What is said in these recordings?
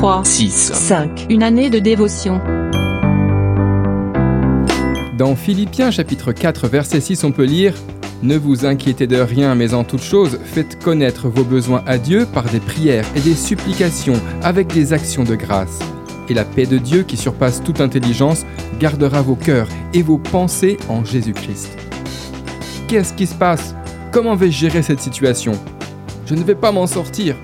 3, 6. 5. Une année de dévotion. Dans Philippiens chapitre 4 verset 6 on peut lire Ne vous inquiétez de rien mais en toute chose faites connaître vos besoins à Dieu par des prières et des supplications avec des actions de grâce. Et la paix de Dieu qui surpasse toute intelligence gardera vos cœurs et vos pensées en Jésus-Christ. Qu'est-ce qui se passe? Comment vais-je gérer cette situation? Je ne vais pas m'en sortir.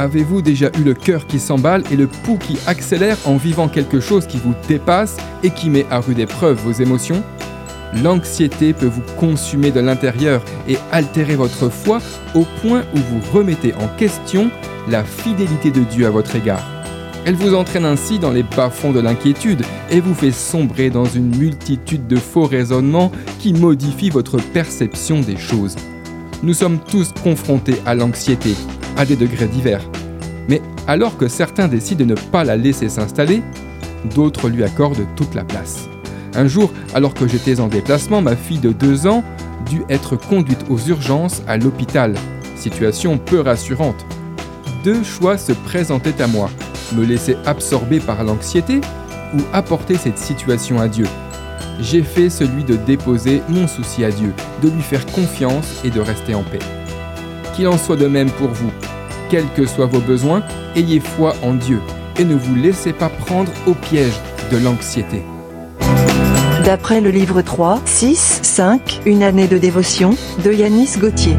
Avez-vous déjà eu le cœur qui s'emballe et le pouls qui accélère en vivant quelque chose qui vous dépasse et qui met à rude épreuve vos émotions? L'anxiété peut vous consumer de l'intérieur et altérer votre foi au point où vous remettez en question la fidélité de Dieu à votre égard. Elle vous entraîne ainsi dans les bas-fonds de l'inquiétude et vous fait sombrer dans une multitude de faux raisonnements qui modifient votre perception des choses. Nous sommes tous confrontés à l'anxiété, à des degrés divers. Mais alors que certains décident de ne pas la laisser s'installer, d'autres lui accordent toute la place. Un jour, alors que j'étais en déplacement, ma fille de 2 ans dut être conduite aux urgences à l'hôpital. Situation peu rassurante. Deux choix se présentaient à moi me laisser absorber par l'anxiété ou apporter cette situation à Dieu J'ai fait celui de déposer mon souci à Dieu, de lui faire confiance et de rester en paix. Qu'il en soit de même pour vous. Quels que soient vos besoins, ayez foi en Dieu et ne vous laissez pas prendre au piège de l'anxiété. D'après le livre 3, 6, 5, Une année de dévotion, de Yanis Gauthier.